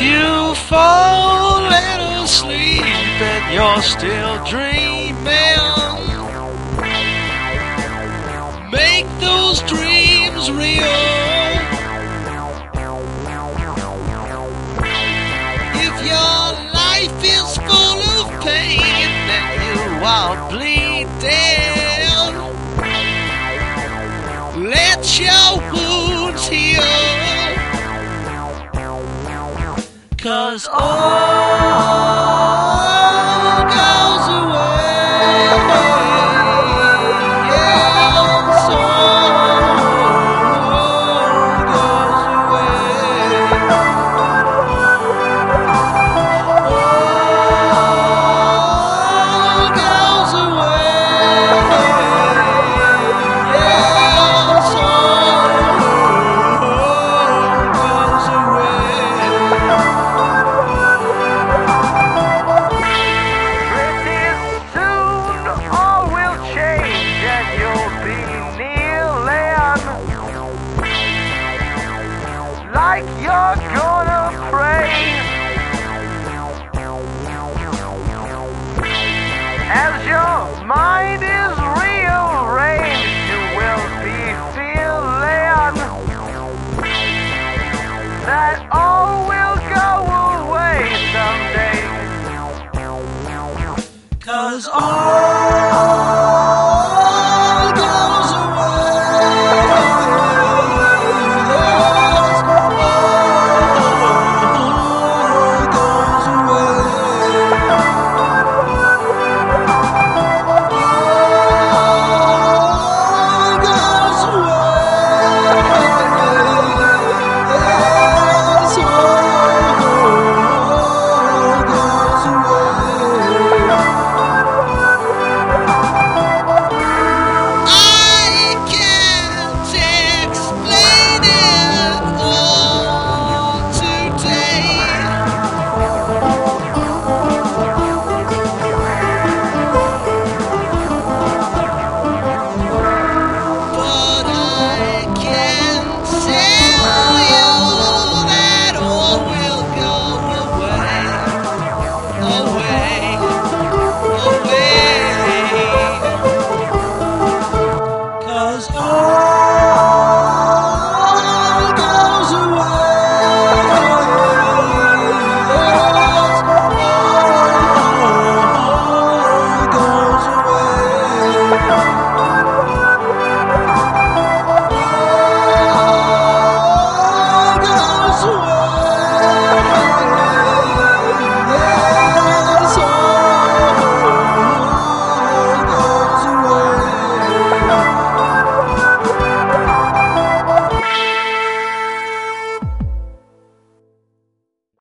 You fall asleep and you're still dreaming, make those dreams real. If your life is full of pain and you are bleeding, let your wounds heal. Cause all